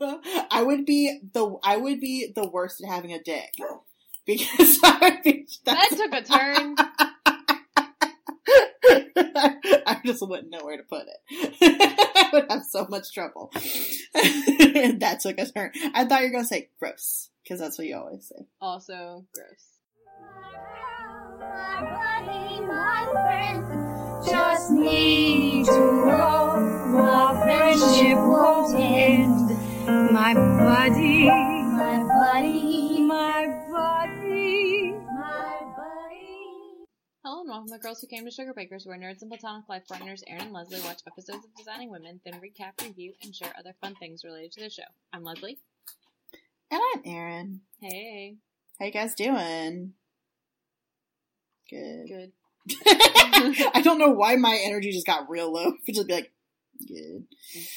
I would be the I would be the worst at having a dick because I would be. That took a turn. I just wouldn't know where to put it. I would have so much trouble. that took a turn. I thought you were gonna say gross because that's what you always say. Also gross. Just need to know our friendship won't end. My buddy, my buddy, my buddy, my buddy. Hello and welcome to Girls Who Came to Sugarbakers, where nerds and platonic life partners Erin and Leslie watch episodes of Designing Women, then recap, review, and share other fun things related to the show. I'm Leslie. And I'm Erin. Hey. How you guys doing? Good. Good. I don't know why my energy just got real low. It just be like, good.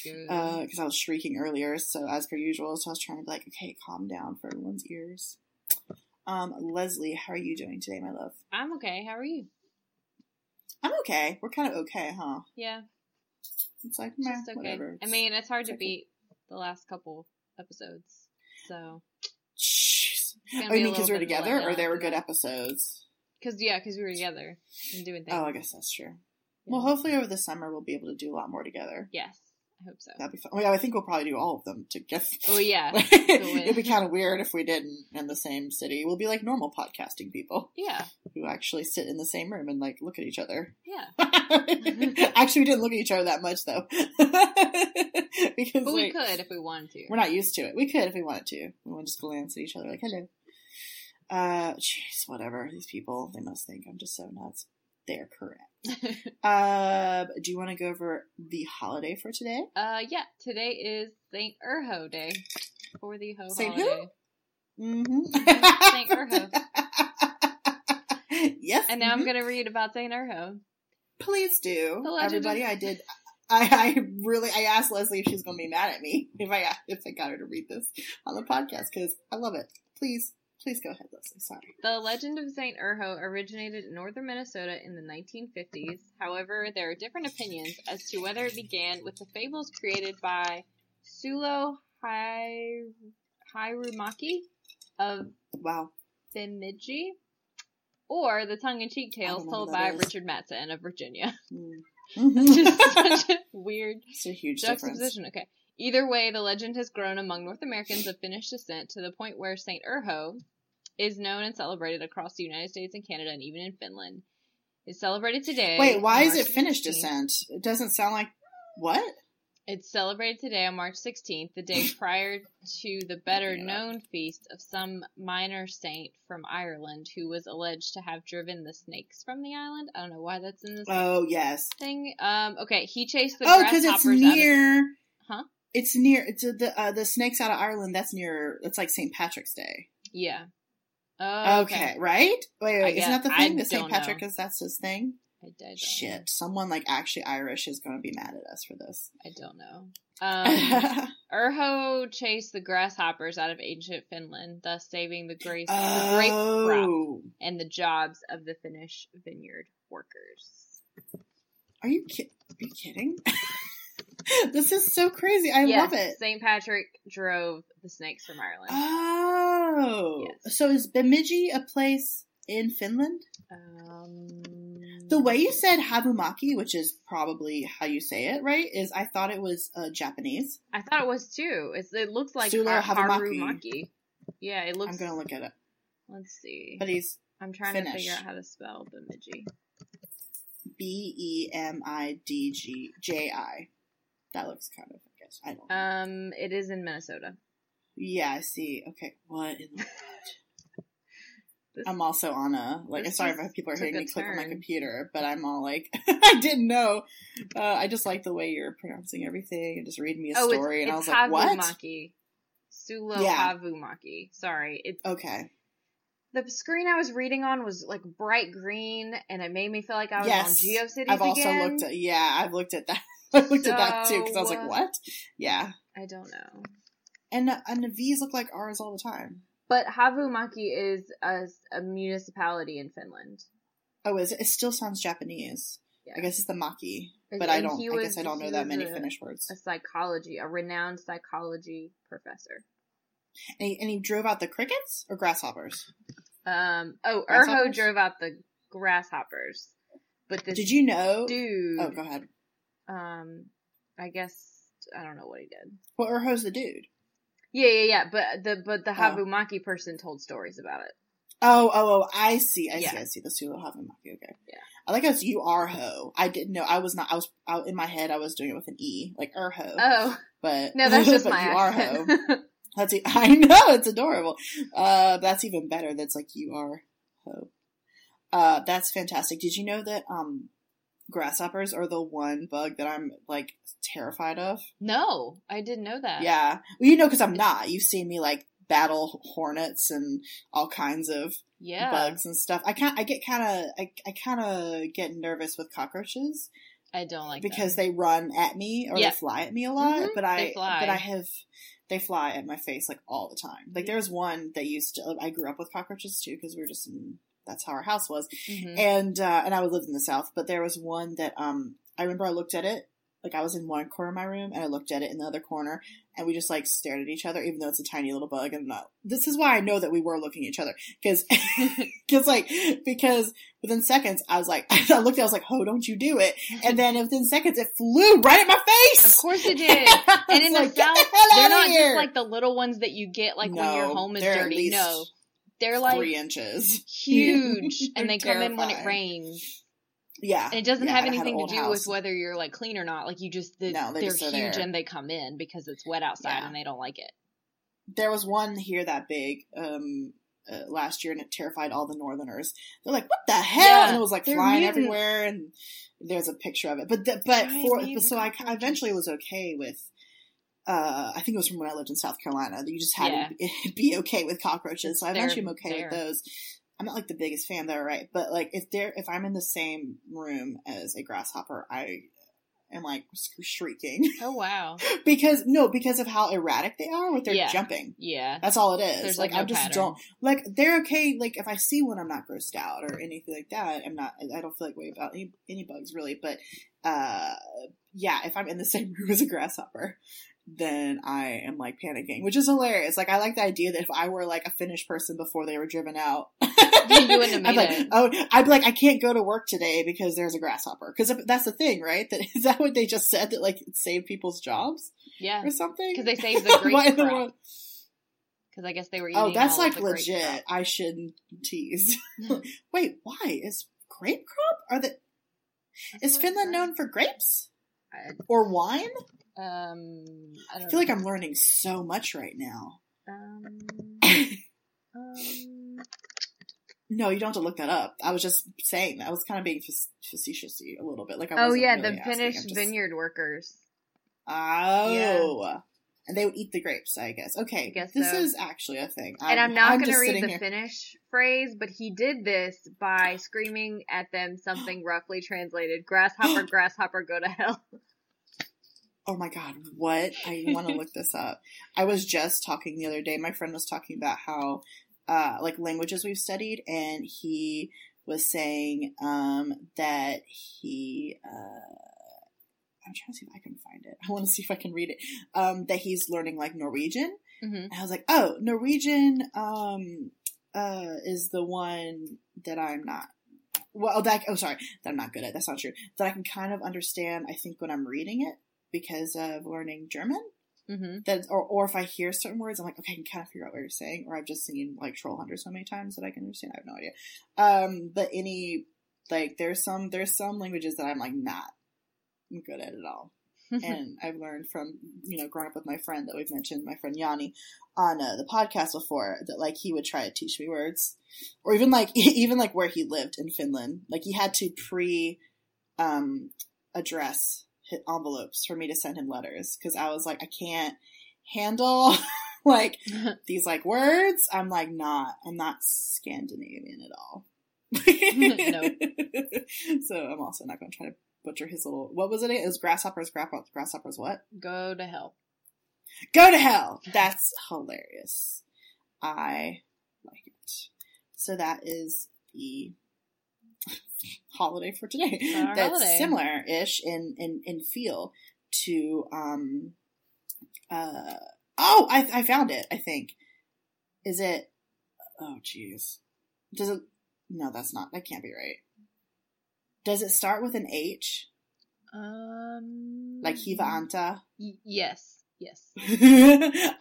Because I was shrieking earlier, so as per usual, so I was trying to be like, okay, calm down for everyone's ears. Um, Leslie, how are you doing today, my love? I'm okay. How are you? I'm okay. We're kind of okay, huh? Yeah. It's like, meh, okay. whatever. I mean, it's hard to okay. beat the last couple episodes. So. Oh, you mean because we're bit of a together, or they were good episodes? Cause yeah, cause we were together and doing things. Oh, I guess that's true. Well, hopefully over the summer we'll be able to do a lot more together. Yes, I hope so. That'd be fun. Well, yeah, I think we'll probably do all of them together. Oh yeah, It'd be kind of weird if we didn't in the same city. We'll be like normal podcasting people yeah, who actually sit in the same room and like look at each other. yeah. actually, we didn't look at each other that much though, because But we like, could if we wanted to. we're not used to it. We could if we wanted to. We would just glance at each other like hello. Uh, jeez, whatever. These people, they must think I'm just so nuts. They're correct. Uh, do you want to go over the holiday for today? uh, yeah. Today is Saint Urho Day for the Ho Saint who? holiday. Mm-hmm. Saint Urho. yes. And now I'm mhm. gonna read about Saint Urho. Please do, everybody. I did. I, I really I asked Leslie if she's going to be mad at me if I if I got her to read this on the podcast because I love it. Please, please go ahead, Leslie. Sorry. The legend of Saint Urho originated in northern Minnesota in the 1950s. However, there are different opinions as to whether it began with the fables created by Sulo Hi- Hirumaki of Wow. Bemidji, or the tongue-in-cheek tales told by is. Richard Mattson of Virginia. Mm. Just such a weird it's a huge difference. juxtaposition. Okay. Either way, the legend has grown among North Americans of Finnish descent to the point where Saint Urho is known and celebrated across the United States and Canada and even in Finland. It's celebrated today. Wait, why is it Finnish 16th. descent? It doesn't sound like what? It's celebrated today on March 16th, the day prior to the better known feast of some minor saint from Ireland who was alleged to have driven the snakes from the island. I don't know why that's in this Oh yes. thing. Um, okay, he chased the oh, because it's out of near. Huh? It's near. It's uh, the uh, the snakes out of Ireland. That's near. It's like St. Patrick's Day. Yeah. Oh, Okay, right? Wait, wait, isn't that the thing? I that St. Patrick know. is that's his thing. I, I don't Shit, someone like actually Irish is going to be mad at us for this. I don't know. Um, Urho chased the grasshoppers out of ancient Finland, thus saving the, grace, the grape crop oh, and the jobs of the Finnish vineyard workers. are you ki- are you kidding? this is so crazy. I Yes, love it. St. Patrick drove the snakes from Ireland. Oh, Yes. so is Bemidji a place in Finland? Um, The way you said Habumaki, which is probably how you say it, right? Is I thought it was uh, Japanese. I thought it was too. It's, it looks like Sulo Har- Havamaki. Harumaki. Yeah, it looks. I'm gonna look at it, Let's see. but he's I'm trying to figure out how to spell Bemidji. B E M I D G J I. That looks kind of, I guess. I don't know. Um, it is in Minnesota. yeah, I see. Okay, what in the world? This- I'm also on a like. sorry if people are hearing me click on my computer, but I'm all like, I didn't know. Uh, I just like the way you're pronouncing everything and just reading me a oh, story, it's, and I it's was like, what? Sulo Yeah. Havumaki. Sorry, it's Okay. the screen I was reading on was like bright green, and it made me feel like I was Yes. on GeoCities I've also again. looked at yeah, I've looked at that. I looked at that too because I was like, what? Yeah, I don't know. and uh, and the V's look like ours all the time. But Havumaki is a, a municipality in Finland. Oh, is it? It still sounds Japanese. Yeah. I guess it's the maki. but I don't. he I was- guess I don't know that many a- Finnish words. A psychology, a renowned psychology professor. And he, and he drove out the crickets or grasshoppers. Um. Oh, Urho drove out the grasshoppers, but this Did you know? dude? Oh, go ahead. Um, I guess I don't know what he did. Well, Urho's the dude. Yeah, yeah, yeah. But the but the Oh. Habumaki person told stories about it. Oh, oh, oh! I see. I see. I see. The Sulu Havamaki. Okay. Yeah. I like how it's you are ho. I didn't know. I was not. I was out in my head. I was doing it with an e, like Urho. Oh but no, that's just my you are ho. That's e- I know it's adorable. Uh, that's even better. That's like you are ho. Uh, that's fantastic. Did you know that um, grasshoppers are the one bug that I'm like terrified of? no, I didn't know that. Yeah, well, you know, because I'm not. You've seen me like battle hornets and all kinds of yeah. bugs and stuff. I can't. I get kind of. I, I kind of get nervous with cockroaches I don't like because them. they run at me or they fly at me a lot. Mhm, But I. But I have. They fly at my face like all the time. Like there was one that used to. I grew up with cockroaches too because we were just in. That's how our house was, Mhm. and uh, and I would live in the south. But there was one that um I remember I looked at it like I was in one corner of my room and I looked at it in the other corner and we just like stared at each other even though it's a tiny little bug and not. This is why I know that we were looking at each other because because like because within seconds I was like I looked at it, I was like oh don't you do it and then within seconds it flew right at my face. Of course it did. And in Like, get south, the they're not here. just like the little ones that you get like when your home is dirty. No, they're like three inches. huge, and they They're come in when it rains. Yeah, And it doesn't Yeah, have anything to do house. with whether you're like clean or not. Like you just the, No, they they're just huge there. and they come in because it's wet outside Yeah. and they don't like it. there was one here that big um uh, last year and it terrified all the northerners they're like what the hell Yeah, and it was like flying mutants. everywhere and there's a picture of it but the, but for but so I, I eventually was okay with uh i think it was from when i lived in south carolina that you just had Yeah. to be, okay with cockroaches so i They're eventually am okay there. with those i'm not like the biggest fan though right but like if they're if i'm in the same room as a grasshopper i am like shrieking Oh wow, because no because of how erratic they are with their Yeah. jumping yeah. that's all it is. There's, like, like, no I just pattern. don't like they're okay. Like if I see one, I'm not grossed out or anything like that. I'm not. I don't feel like way about any, any bugs really. But uh, yeah, if I'm in the same room as a grasshopper, then I am like panicking, which is hilarious. Like I like the idea that if I were like a Finnish person before they were driven out, You wouldn't have I'd like, oh, I'd be like, I can't go to work today because there's a grasshopper. Because that's the thing, right? That is that what they just said that like it saved people's jobs Yeah, or something? because they saved the grape Why in the crop. Because I guess they were oh, eating. Oh, that's like legit. I shouldn't tease. Wait, why is grape crop? Are the is Finland known for grapes I, or wine? Um, I, don't I feel like. I'm learning so much right now. Um, um, no, you don't have to look that up. I was just saying that. I was kind of being fac- facetious a little bit. Like, I oh yeah, really the. Finnish just- vineyard workers. Oh. And they would eat the grapes, I guess. Okay, I guess this so. is actually a thing. and I'm not going to read the here- Finnish phrase, but he did this by screaming at them something roughly translated: "Grasshopper, grasshopper, go to hell." Oh my god, what? I want to look this up. I was just talking the other day. My friend was talking about how, uh, like languages we've studied, and he was saying um, that he. Uh, I'm trying to see if I can find it. I want to see if I can read it. Um, that he's learning like Norwegian, hmm and I was like, oh, Norwegian um, uh, is the one that I'm not. Well, that oh, sorry, that I'm not good at. That's not true. That I can kind of understand. I think when I'm reading it because of learning German. hmm That or or if I hear certain words, I'm like, okay, I can kind of figure out what you're saying. Or I've just seen like Troll Hunter so many times that I can understand. I have no idea. Um, but any like there's some there's some languages that I'm like not good at at all and I've learned from you know growing up with my friend that we've mentioned, my friend Yanni, on uh, the podcast before that like he would try to teach me words, or even like even like where he lived in Finland, like he had to pre um address envelopes for me to send him letters because I was like I can't handle like these like words. I'm like not I'm not Scandinavian at all. So I'm also not going to try to butcher his little. What was it? It was grasshoppers. Grasshoppers. Grasshoppers. What? go to hell. Go to hell. That's hilarious. I like it. So that is the holiday for today. Our that's holiday. similar-ish in in in feel to um uh oh I I found it I think. Is it oh jeez. Does it no that's not that can't be right. Does it start with an H? Um, like Hiva Anta? y- yes, yes.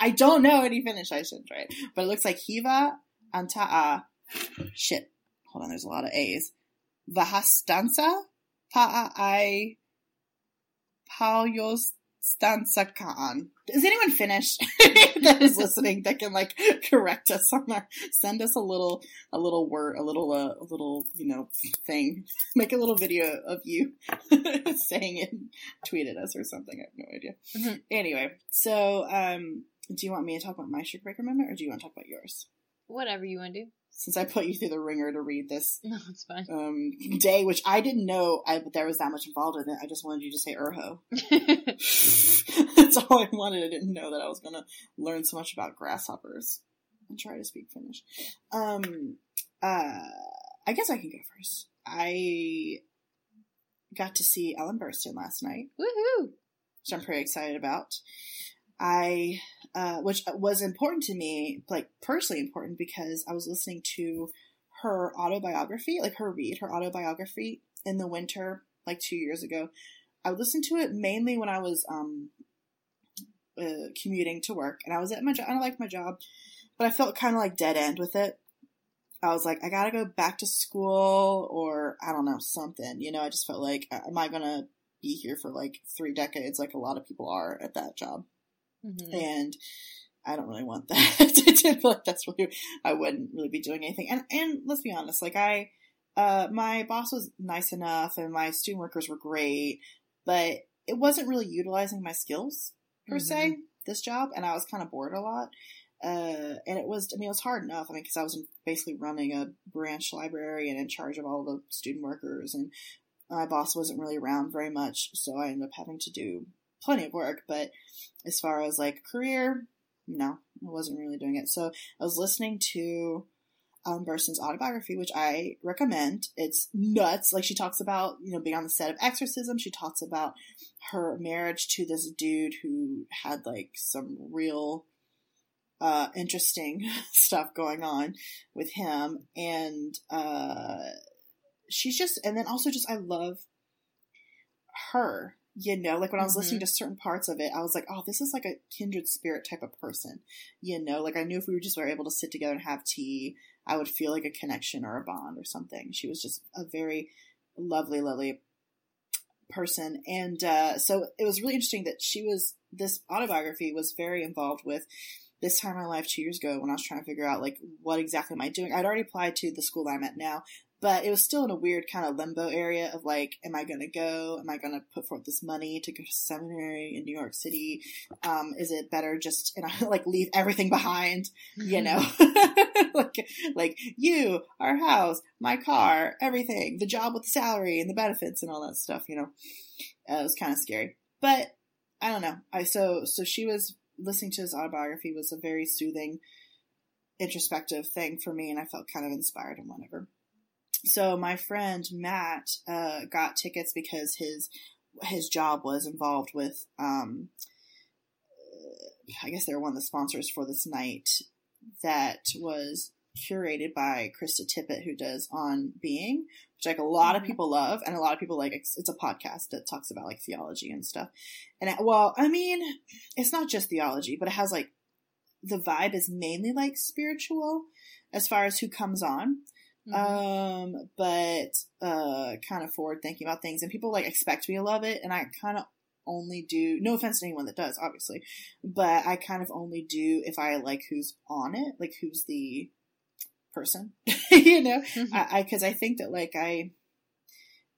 I don't know any Finnish I shouldn't try it but it looks like Hiva Antaa shit. Hold on there's a lot of A's Vahastansa? Pa'a I Paljostansakaan. Is anyone Finnish that is listening that can like correct us on our send us a little a little word a little uh, a little you know thing. Make a little video of you saying it tweet at us or something. I have no idea. Mhm. anyway so um do you want me to talk about my Sugarbaker moment or do you want to talk about yours? Whatever you want to do. Since I put you through the ringer to read this No, it's fine. um, day, which I didn't know I, there was that much involved in it. I just wanted you to say Urho. That's all I wanted. I didn't know that I was going to learn so much about grasshoppers and try to speak Finnish. Um, uh, I guess I can go first. I got to see Ellen Burstyn last night, Woohoo! which I'm pretty excited about. I, uh, which was important to me, like personally important because I was listening to her autobiography, like her read her autobiography in the winter, like two years ago. I would listen to it mainly when I was um, uh, commuting to work, and I was at my job. I liked my job, but I felt kind of like dead end with it. I was like, I gotta go back to school, or I don't know, something. You know, I just felt like, am I gonna be here for like three decades, like a lot of people are at that job? Mhm. and I don't really want that. I feel like that's really I wouldn't really be doing anything. And and let's be honest, like I, uh, my boss was nice enough, and my student workers were great, but it wasn't really utilizing my skills per se. This job, and I was kind of bored a lot. Uh, and it was, I mean, it was hard enough. I mean, because I was basically running a branch library and in charge of all the student workers, and my boss wasn't really around very much, so I ended up having to do plenty of work. But as far as like career, no, I wasn't really doing it. So I was listening to Ellen Burstyn's autobiography, which I recommend. It's nuts. Like she talks about, you know, being on the set of Exorcism. She talks about her marriage to this dude who had like some real uh interesting stuff going on with him and uh she's just and then also just I love her you know like when i was listening to certain parts of it i was like oh this is like a kindred spirit type of person you know? Like i knew if we were just were able to sit together and have tea i would feel like a connection or a bond or something. She was just a very lovely lovely person. And uh, so it was really interesting that she was this autobiography was very involved with this time in my life two years ago when i was trying to figure out like what exactly am i doing? I'd already applied to the school that i'm at now but it was still in a weird kind of limbo area of like, am I going to go? Am I going to put forth this money to go to seminary in New York City? Um, is it better just, and I like leave everything behind, you know, like, like you, our house, my car, everything, the job with the salary and the benefits and all that stuff, you know, uh, it was kind of scary, but I don't know. I, so, so she was listening to his autobiography was a very soothing, introspective thing for me. And I felt kind of inspired and whatever so my friend Matt uh, got tickets because his his job was involved with um, I guess they were one of the sponsors for this night that was curated by Krista Tippett, who does On Being, which like a lot of Mhm. people love, and a lot of people like. It's, it's a podcast that talks about like theology and stuff. And it, well, I mean, it's not just theology, but it has like the vibe is mainly like spiritual as far as who comes on Mhm. um but uh kind of forward thinking about things and people like expect me to love it and i kind of only do no offense to anyone that does obviously but i kind of only do if i like who's on it like who's the person you know Mhm. i i because i think that like i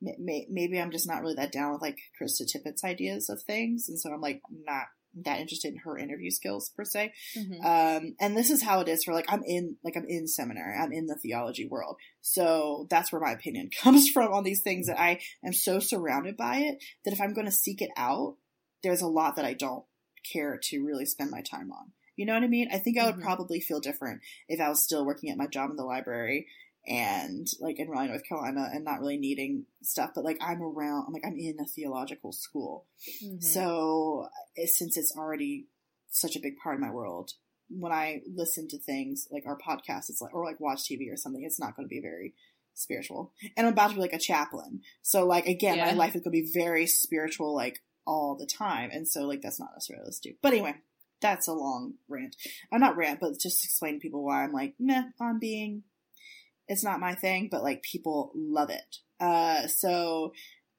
may, may, maybe i'm just not really that down with like krista tippett's ideas of things and so i'm like not that interested in her interview skills per se Mhm. um, and this is how it is for like I'm in like I'm in seminary, I'm in the theology world, so that's where my opinion comes from on these things. That I am so surrounded by it that if I'm going to seek it out, there's a lot that I don't care to really spend my time on. You know what I mean? I think I would Mhm. probably feel different if I was still working at my job in the library and like in Raleigh, North Carolina, and not really needing stuff. But like I'm around, I'm like I'm in a theological school, Mhm. so since it's already such a big part of my world, when I listen to things like our podcast, it's like or like watch TV or something, it's not going to be very spiritual. And I'm about to be like a chaplain, so like again, my life is going to be very spiritual, like all the time, and so like that's not necessarily do. But anyway, that's a long rant. I'm not rant, but just explain to people why I'm like, meh, on being. It's not my thing, but like people love it. Uh, so,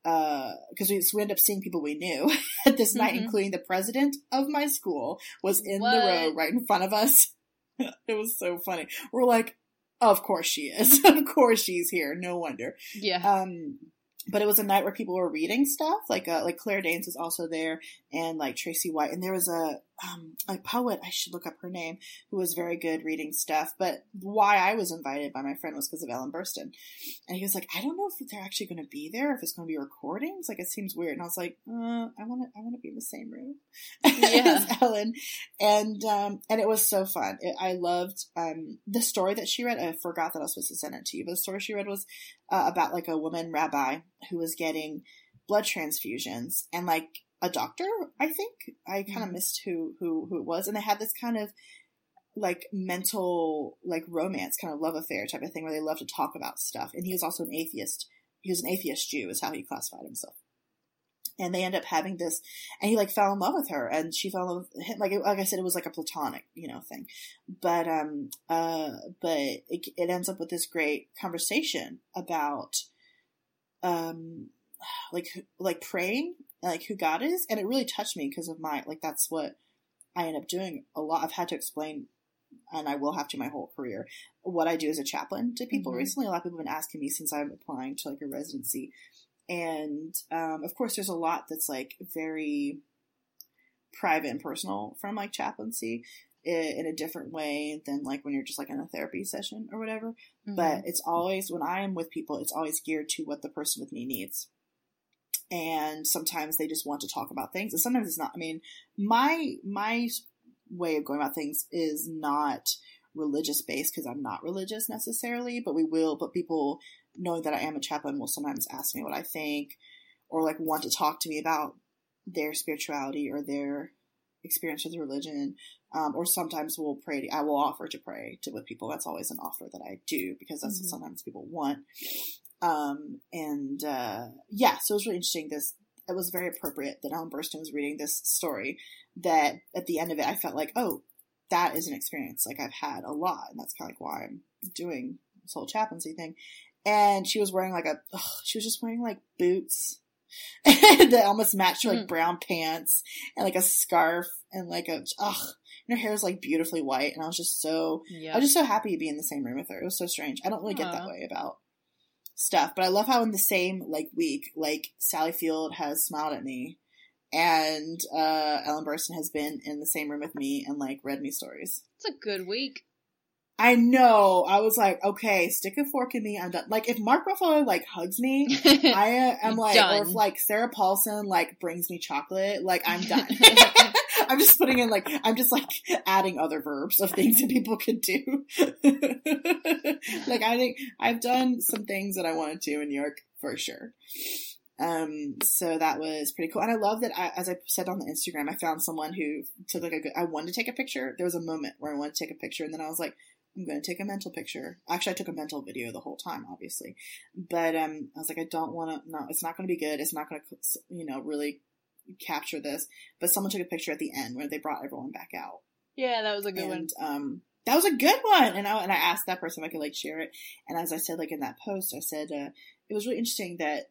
uh, because we, so we end up seeing people we knew at this night, Mhm. including the president of my school was in What? the row right in front of us. it was so funny. We're like, of course she is. of course she's here. No wonder. Yeah. Um, but it was a night where people were reading stuff. Like uh, like Claire Danes was also there, and like Tracy White, and there was a um, a poet. I should look up her name, who was very good reading stuff. But why I was invited by my friend was because of Ellen Burstyn, and he was like, I don't know if they're actually going to be there, if it's going to be recordings. Like it seems weird, and I was like, uh, I want to I want to be in the same room Yeah. as Ellen, and um, and it was so fun. It, I loved um the story that she read. I forgot that I was supposed to send it to you, but the story she read was uh, about like a woman rabbi who was getting blood transfusions and like a doctor i think. I kind of Mhm. missed who who who it was. And they had this kind of like mental like romance kind of love affair type of thing where they love to talk about stuff. And he was also an atheist. He was an atheist jew is how he classified himself. And they end up having this and he like fell in love with her and she fell in love with him. Like like i said it was like a platonic you know thing. But um uh but it, it ends up with this great conversation about um like like praying like who god is and it really touched me because of my like that's what i end up doing a lot i've had to explain and i will have to my whole career what i do as a chaplain to people Mhm. recently a lot of people have been asking me since i'm applying to like a residency and um, of course there's a lot that's like very private and personal from like chaplaincy in a different way than like when you're just like in a therapy session or whatever Mm-hmm. but it's always when i am with people it's always geared to what the person with me needs and sometimes they just want to talk about things and sometimes it's not. I mean my my way of going about things is not religious based because i'm not religious necessarily but we will but people knowing that i am a chaplain will sometimes ask me what i think or like want to talk to me about their spirituality or their experience with religion um, or sometimes we'll pray to, i will offer to pray to with people. That's always an offer that i do because that's Mhm. what sometimes people want um, and uh, yeah so it was really interesting this it was very appropriate that ellen burstyn was reading this story that at the end of it i felt like oh that is an experience like i've had a lot and that's kind of like why i'm doing this whole chaplaincy thing and she was wearing like a ugh, she was just wearing like boots that almost matched her like Mhm. brown pants and like a scarf and like a ugh and her hair is like beautifully white and i was just so yeah. I was just so happy to be in the same room with her. It was so strange. I don't really get that way about stuff, but I love how in the same like week, like Sally Field has smiled at me, and uh, Ellen Burstyn has been in the same room with me and like read me stories. it's a good week. I know. I was like, okay, stick a fork in me. I'm done. Like if Mark Ruffalo like hugs me, I am like, or if like Sarah Paulson like brings me chocolate, like I'm done. I'm just putting in like I'm just like adding other verbs of things that people could do. like I think I've done some things that I wanted to in New York for sure. Um, so that was pretty cool, and I love that. I, as I said on the Instagram, I found someone who took like a good. I wanted to take a picture. There was a moment where I wanted to take a picture, and then I was like, I'm going to take a mental picture. Actually, I took a mental video the whole time, obviously, but um, I was like, I don't want to. No, it's not going to be good. It's not going to, you know, really capture this. But someone took a picture at the end where they brought everyone back out, yeah, that was a good one. um, that was a good one. And I and I asked that person if I could like share it. And as I said, like in that post, I said uh, it was really interesting that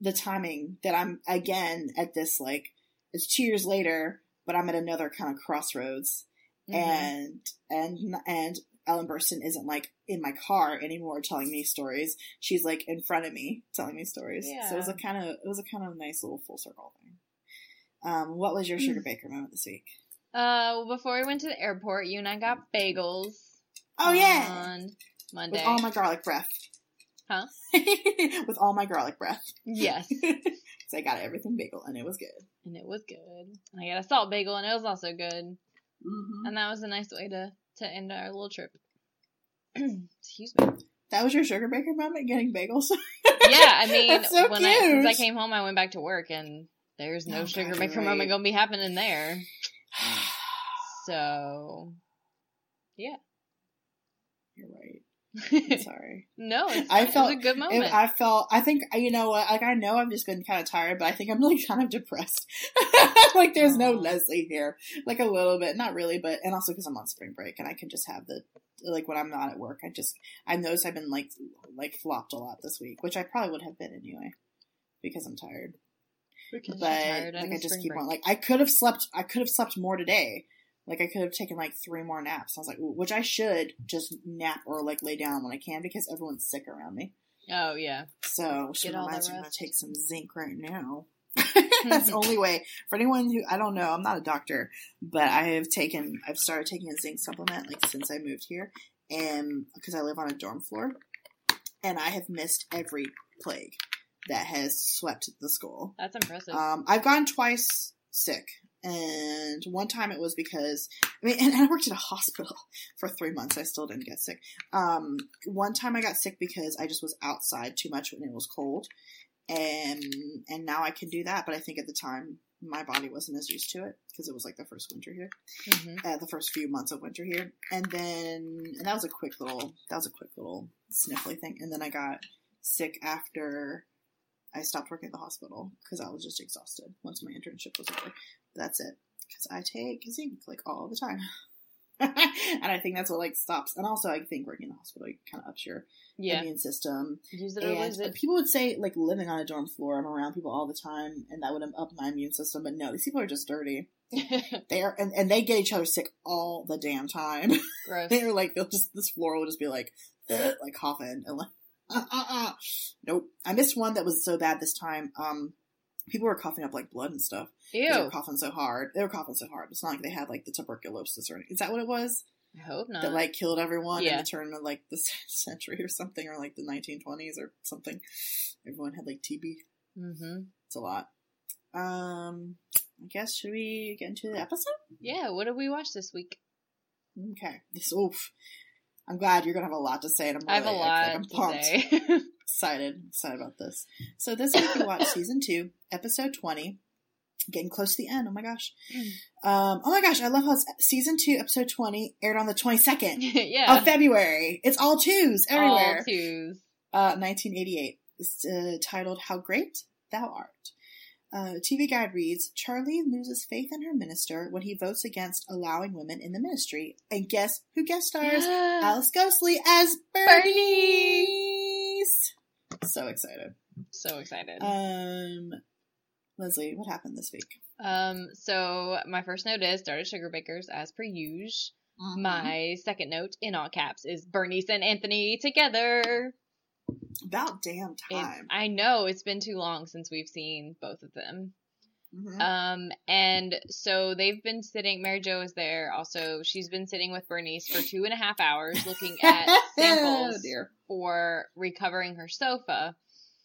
the timing that I'm again at this like it's two years later, but I'm at another kind of crossroads Mhm. and and and Ellen Burstyn isn't like in my car anymore telling me stories. She's like in front of me telling me stories. Yeah. So it was a kind of it was a kind of nice little full circle thing. Um, what was your Sugarbaker moment this week? Uh, well, before we went to the airport, you and I got bagels. Oh yeah, On Monday. with all my garlic breath. Huh? with all my garlic breath. yes. So I got everything bagel and it was good. and it was good. And I got a salt bagel, and it was also good. Mm-hmm. And that was a nice way to to end our little trip. Excuse me. That was your Sugarbaker moment, getting bagels. Yeah, I mean, That's so when I since I came home, I went back to work, and there's no Oh, sugar God, maker you're moment gonna be happening there. So, yeah. You're right. I'm sorry. no, it's, I felt- a good moment. It- I felt. I think you know what. Like I know I've just been kind of tired, but I think I'm like kind of depressed. like there's no Leslie here. Like a little bit, not really, but and also because I'm on spring break and I can just have the like when I'm not at work. I just I noticed I've been like like flopped a lot this week, which I probably would have been anyway because I'm tired. Because but tired like I just keep break. on like I could have slept I could have slept more today. Like I could have taken like three more naps. I was like, which I should just nap or like lay down when I can because everyone's sick around me. Oh yeah. So she Get reminds me I'm gonna take some zinc right now. That's the only way for anyone who I don't know. I'm not a doctor, but I have taken. I've started taking a zinc supplement like since I moved here, and because I live on a dorm floor, and I have missed every plague that has swept the school. That's impressive. Um, I've gone twice sick, and one time it was because I mean, and, and I worked at a hospital for three months. I still didn't get sick. Um, one time I got sick because I just was outside too much when it was cold, and and now I can do that. But I think at the time my body wasn't as used to it because it was like the first winter here, hmm uh, the first few months of winter here, and then and that was a quick little that was a quick little sniffly thing, and then I got sick after I stopped working at the hospital because I was just exhausted once my internship was over. That's it because I take zinc like all the time. and I think that's what like stops, and also I think working in the hospital kind of ups your Yeah. immune system. Use it And it. people would say like living on a dorm floor, I'm around people all the time, and that would up my immune system. But no, these people are just dirty. They are, and, and they get each other sick all the damn time. Gross. They're like, they'll just this floor will just be like, like coughing and like, uh, uh, uh. nope. I missed one that was so bad this time. Um, people were coughing up like blood and stuff. 'cause They were coughing so hard. They were coughing so hard. It's not like they had like the tuberculosis or anything. Is that what it was? I hope not. that like killed everyone in the turn of like the century or something, or like the 1920s or something. Everyone had like TB. hmm It's a lot. Um, I guess should we get into the episode? Yeah. What did we watch this week? Okay. This oof. I'm glad you're gonna have a lot to say. And I'm I have a lot I'm pumped, excited, excited about this. So this week we watched season two, episode 20. Getting close to the end. Oh my gosh. Um, oh my gosh, I love how season two, episode 20 aired on the 22nd yeah. of February. It's all twos everywhere. All twos. uh, 1988. It's uh, titled How Great Thou Art. Uh, TV Guide reads Charlie loses faith in her minister when he votes against allowing women in the ministry. And guess who guest stars? Alice Ghostley as Bernice! So excited. so excited. Um, Leslie, what happened this week? Um, so my first note is started Sugarbakers as per usual. Mm-hmm. My second note in all caps is Bernice and Anthony together. About damn time. I know it's been too long since we've seen both of them. Mhm. Um, and so they've been sitting. Mary Jo is there. Also, she's been sitting with Bernice for two and a half hours, looking at oh samples dear. for recovering her sofa.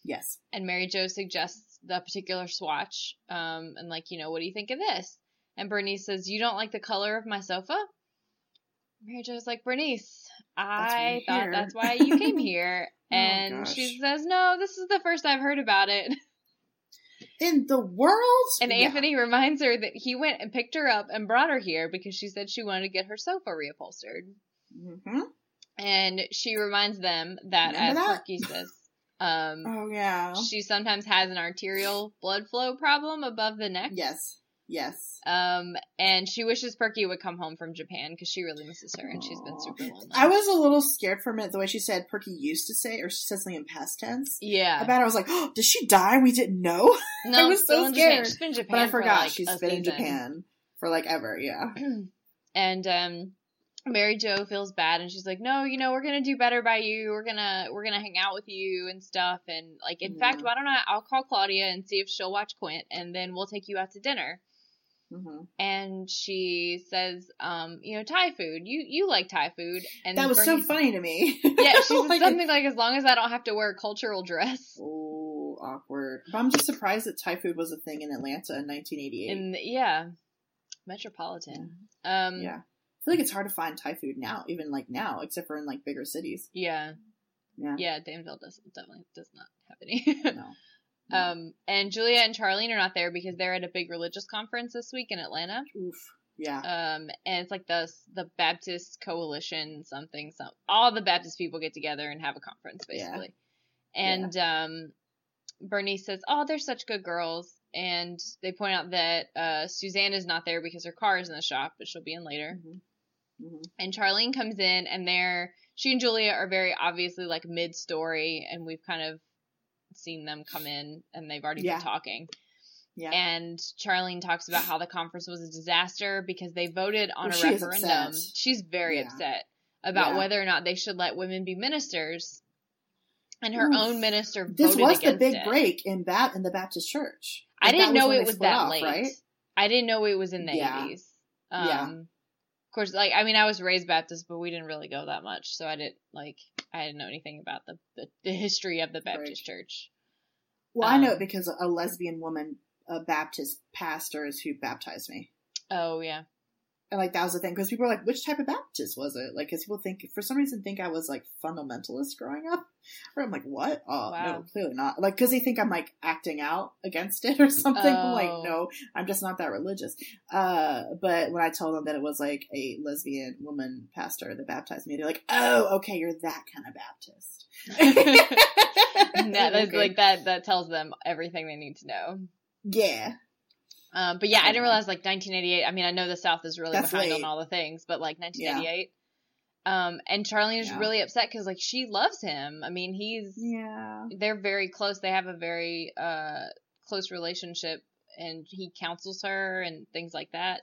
Yes. And Mary Jo suggests the particular swatch. Um, and like, you know, what do you think of this? And Bernice says, "You don't like the color of my sofa." Mary Jo's like, "Bernice, I thought here." that's why you came here." Oh, and gosh. she says, "No, this is the first I've heard about it." In the world? And Yeah. Anthony reminds her that he went and picked her up and brought her here because she said she wanted to get her sofa reupholstered. Mhm. And she reminds them that, Remember as that? Perky says, um, Oh, yeah. she sometimes has an arterial blood flow problem above the neck. Yes. Yes. Um, and she wishes Perky would come home from Japan because she really misses her and she's been super lonely. I was a little scared for a minute the way she said Perky used to say, or she said something in past tense. yeah. About her, I was like, oh, did she die? We didn't know. no, I was still so in Japan. scared. She's been in Japan But I for, forgot like, she's been in. Japan for like ever. Yeah. and um Mary Jo feels bad and she's like, "No, you know, we're going to do better by you. We're going to we're going to hang out with you and stuff and like in fact, why don't I I'll call Claudia and see if she'll watch Quint and then we'll take you out to dinner." Hmm And she says, um, you know, Thai food. You you like Thai food. And That was so funny to me. Yeah, she said Like, something like as long as I don't have to wear a cultural dress. Oh, awkward. But I'm just surprised that Thai food was a thing in Atlanta in 1988. And yeah, metropolitan. Um yeah. I feel like it's hard to find Thai food now, even like now, except for in like bigger cities. Yeah. Yeah. Yeah, Danville does definitely does not have any. No. Um, and Julia and Charlene are not there because they're at a big religious conference this week in Atlanta. Oof. Yeah. Um, and it's like the the Baptist Coalition something some all the Baptist people get together and have a conference basically. Yeah. And um, Bernice says, "Oh, they're such good girls." And they point out that uh, Suzanne is not there because her car is in the shop, but she'll be in later. Mhm. Mhm. and Charlene comes in and they're she and Julia are very obviously like mid story and we've kind of seen them come in and they've already Yeah. been talking. Yeah. And Charlene talks about how the conference was a disaster because they voted on Well, a referendum. upset. She's very Yeah. upset about Yeah. whether or not they should let women be ministers. And her own minister this was the big it. break in Bat in the Baptist church. I Like, that didn't know it was that off, late. right? I didn't know it was in the. 80s. Um, Yeah. Of course, like I mean, I was raised Baptist, but we didn't really go that much, so I didn't like I didn't know anything about the the, the history of the Baptist church. Well, I know Um, it because a lesbian woman, a Baptist pastor, is who baptized me. Oh yeah, And like that was the thing because people were like, "Which type of Baptist was it?" Like, because people think for some reason think I was like fundamentalist growing up. Or I'm like, "What? Oh Wow. no, clearly not." Like, because they think I'm like acting out against it or something. I'm Oh. like, no, I'm just not that religious. Uh, but when I told them that it was like a lesbian woman pastor that baptized me, they're like, "Oh, okay, you're that kind of Baptist." that, that's Okay. like that that tells them everything they need to know. yeah, Um, but yeah, I didn't realize like 1988. I mean, I know the South is really That's behind late. on all the things, but like 1988. Um, and Charlene is Yeah. really upset because like she loves him. I mean, he's yeah, they're very close. They have a very uh close relationship, and he counsels her and things like that.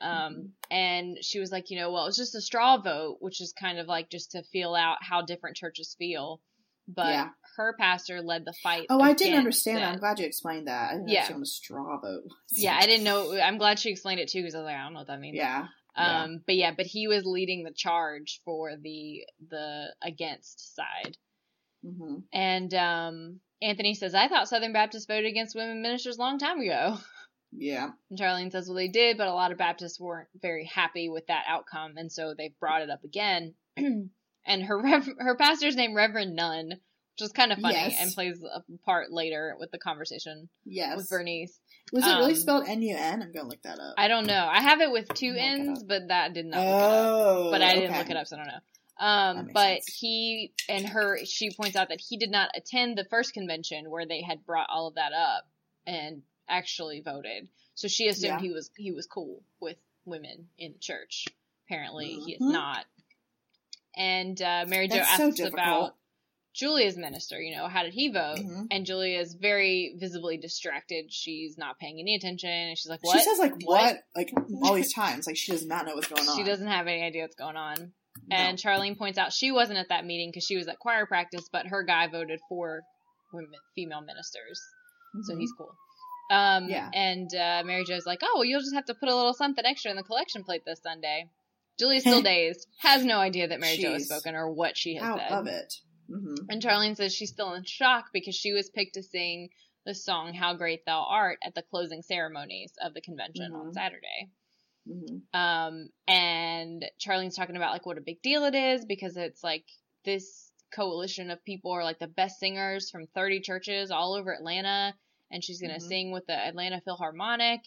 Um, Mm-hmm. and she was like, you know, well, it's just a straw vote, which is kind of like just to feel out how different churches feel. But Yeah. her pastor led the fight. Oh, I didn't understand. it. I'm glad you explained that. I didn't Yeah. understand what a straw vote. Yeah, I didn't know. I'm glad she explained it too because I was like, I don't know what that means. Yeah. yeah. Um, but yeah, but he was leading the charge for the the against side. hmm And um, Anthony says, I thought Southern Baptists voted against women ministers a long time ago. Yeah. And Charlene says, well, they did, but a lot of Baptists weren't very happy with that outcome, and so they brought it up again. and her rev- her pastor's name Reverend Nunn, which is kind of funny Yes. and plays a part later with the conversation Yes. with Bernice. Was it really Um, spelled N U N? I'm gonna look that up. I don't know. I have it with two N's, but that did not look it up. oh, But I didn't okay. look it up, so I don't know. Um, but sense. he and her, she points out that he did not attend the first convention where they had brought all of that up and actually voted. So she assumed Yeah. he was he was cool with women in the church. Apparently, he is Mhm. not. And uh, Mary Jo That's asks difficult. about Julia's minister. You know, how did he vote? Mhm. And Julia is very visibly distracted. She's not paying any attention, and she's like, "What?" She says like What? what? Like all these times, like she does not know what's going on. She doesn't have any idea what's going on. No. And Charlene points out she wasn't at that meeting because she was at choir practice, but her guy voted for women, female ministers, so Mhm. he's cool. Um, Yeah. And uh, Mary Jo's like, "Oh, well, you'll just have to put a little something extra in the collection plate this Sunday." Julie's still dazed, has no idea that Mary Jo has spoken or what she has out said. of it. hmm And Charlene says she's still in shock because she was picked to sing the song "How Great Thou Art" at the closing ceremonies of the convention on Mhm. Saturday. hmm Um, and Charlene's talking about like what a big deal it is because it's like this coalition of people are like the best singers from 30 churches all over Atlanta, and she's gonna Mhm. sing with the Atlanta Philharmonic.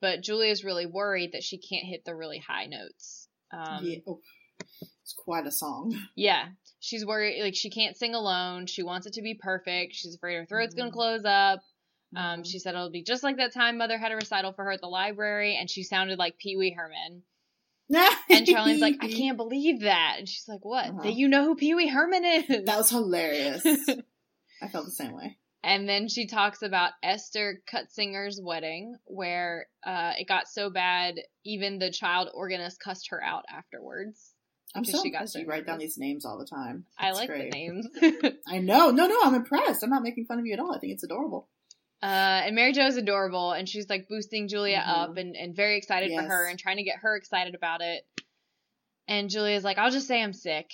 But Julia's really worried that she can't hit the really high notes. Um, yeah. Oh, it's quite a song. yeah. She's worried, like, she can't sing alone. She wants it to be perfect. She's afraid her throat's going Mhm. to close up. Um, Mhm. she said it'll be just like that time Mother had a recital for her at the library, and she sounded like Pee Wee Herman. And Charlene's like, I can't believe that. And she's like, What? Uh-huh. That you know who Pee Wee Herman is? That was hilarious. I felt the same way. And then she talks about Esther Cutsinger's wedding, where uh, it got so bad, even the child organist cussed her out afterwards. I'm so she got impressed so you write down these names all the time. I like great. the names. I know. No, no, I'm impressed. I'm not making fun of you at all. I think it's adorable. Uh, and Mary Jo is adorable, and she's like boosting Julia Mhm. up and, and very excited for her and trying to get her excited about it. And Julia's like, I'll just say I'm sick.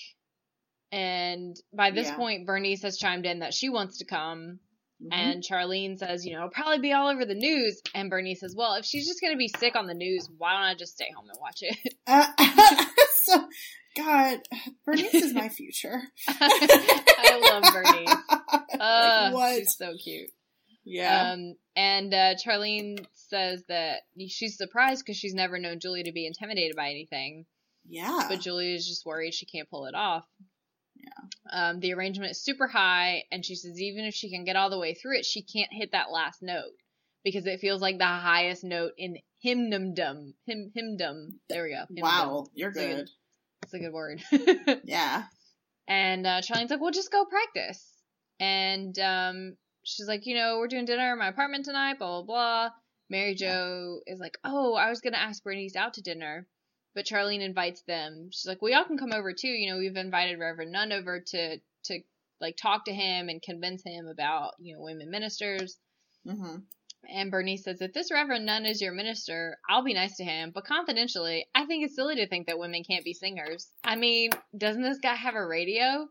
And by this Yeah. point, Bernice has chimed in that she wants to come. Mhm. And Charlene says, you know, it'll probably be all over the news. And Bernice says, well, if she's just going to be sick on the news, why don't I just stay home and watch it? Uh, what? Bernice is my future. I love Bernice. Like, Uh, what? She's so cute. Yeah. Um, and uh, Charlene says that she's surprised because she's never known Julie to be intimidated by anything, yeah. but Julie is just worried she can't pull it off. Yeah. Um, the arrangement is super high, and she says even if she can get all the way through it, she can't hit that last note because it feels like the highest note in hymnumdom. Hymn hymndom. There we go. Hymndom. wow, you're It's a good. That's a good word. Yeah. And uh, Charlene's like, well, just go practice. And um, she's like, you know, we're doing dinner in my apartment tonight, blah, blah, blah. Mary Jo is like, oh, I was going to ask Bernice out to dinner. But Charlene invites them. She's like, well, y'all can come over too. You know, we've invited Reverend Nunn over to, to like, talk to him and convince him about, you know, women ministers. hmm And Bernice says, if this Reverend Nunn is your minister, I'll be nice to him. But confidentially, I think it's silly to think that women can't be singers. I mean, doesn't this guy have a radio?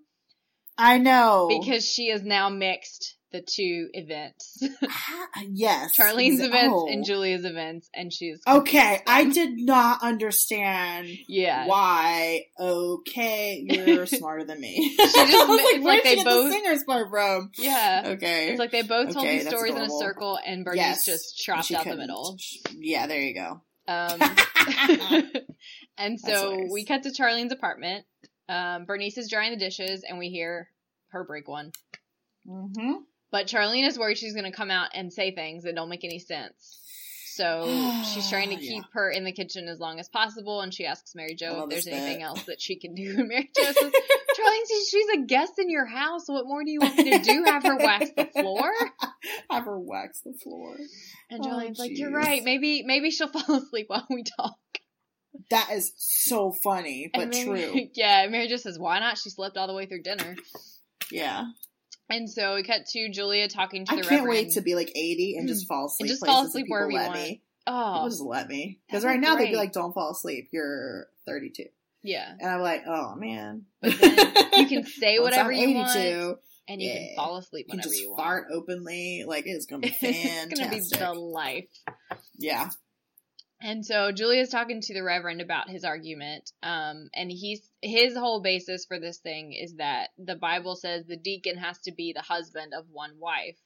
I know. Because she is now mixed the two events Ah, yes. Charlene's Exa- events oh. and Julia's events, and she's. Okay, I did not understand Yeah. why. Okay, you're smarter than me. just I was like, it's where like did they get both- the singers part from? Yeah. Okay. It's like they both told Okay, these that's stories in a circle, and Bernice Yes. just chopped out the couldn't. middle. Yeah, there you go. Um, and so we cut to Charlene's apartment. Um, Bernice is drying the dishes, and we hear her break one. Mm-hmm. But Charlene is worried she's going to come out and say things that don't make any sense. So she's trying to Yeah. keep her in the kitchen as long as possible, and she asks Mary Jo if there's anything bit. else that she can do. And Mary Jo says, Charlene, she- she's a guest in your house. What more do you want me to do? Have her wax the floor? Have her wax the floor. And Oh, Charlene's like, You're right. Maybe maybe she'll fall asleep while we talk. That is so funny, but Mary- true. Yeah, Mary just says, Why not? She slept all the way through dinner. Yeah. And so we cut to Julia talking to the referee. I can't Reverend. wait to be like 80 and just mm. fall asleep. And just fall asleep wherever you let want. Me. Oh, People just let me. Because right now they'd be like, don't fall asleep. You're 32. yeah. And I'm like, oh man. But then you can say whatever you 82, want, and you can fall asleep you can just you want. fart openly. Like it's gonna be fantastic. it's gonna be the life. yeah. And so Julia's talking to the Reverend about his argument, um, and he's his whole basis for this thing is that the Bible says the deacon has to be the husband of one wife,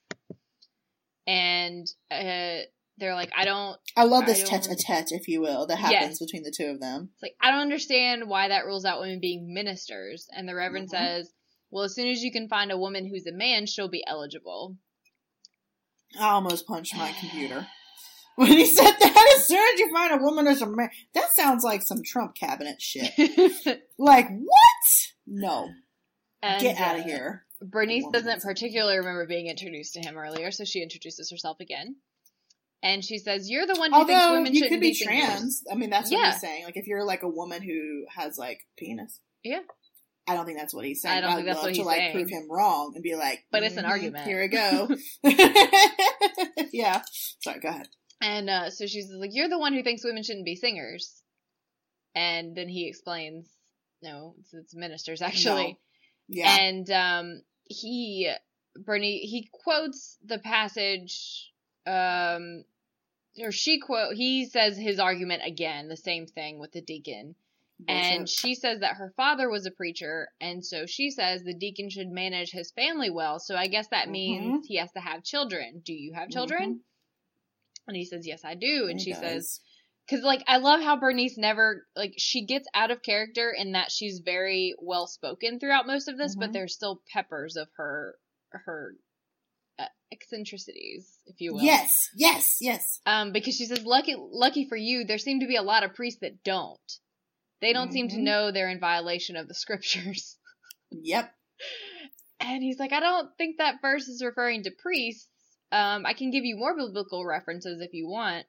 and uh, they're like, I don't, I love this tete-a-tete, if you will, that Yes. happens between the two of them. it's like I don't understand why that rules out women being ministers. And the Reverend Mhm. says, well, as soon as you can find a woman who's a man, she'll be eligible. I almost punched my computer. When he said that, as soon as you find a woman as a man, that sounds like some Trump cabinet shit. Like, what? No. And, Get out of uh, here. Bernice doesn't particularly remember being introduced to him earlier, so she introduces herself again. And she says, "You're the one who thinks women you could be singers." trans. I mean, that's what Yeah. he's saying. Like, if you're like a woman who has like penis. Yeah. I don't think that's what he's saying. I don't think I'd that's what to he's like saying. prove him wrong and be like, But it's an "Mhm, argument." Here we go. yeah. Sorry. Go ahead. And uh, so she's like, "You're the one who thinks women shouldn't be singers." And then he explains, "No, it's, it's ministers actually." Yeah. And um, he, Bernie, he quotes the passage, um, or she quote. He says his argument again, the same thing with the deacon. And she says that her father was a preacher, and so she says the deacon should manage his family well. So I guess that means he has to have children. Do you have children? And he says, Yes, I do. And He she does. says, Because, like, I love how Bernice never, like, she gets out of character in that she's very well spoken throughout most of this, but Mhm. there's still peppers of her, her uh, eccentricities, if you will. Yes. Yes. Yes. Um, because she says, lucky, lucky for you, there seem to be a lot of priests that don't. They don't seem to Mhm. know they're in violation of the scriptures. Yep. And he's like, I don't think that verse is referring to priests. Um, I can give you more biblical references if you want.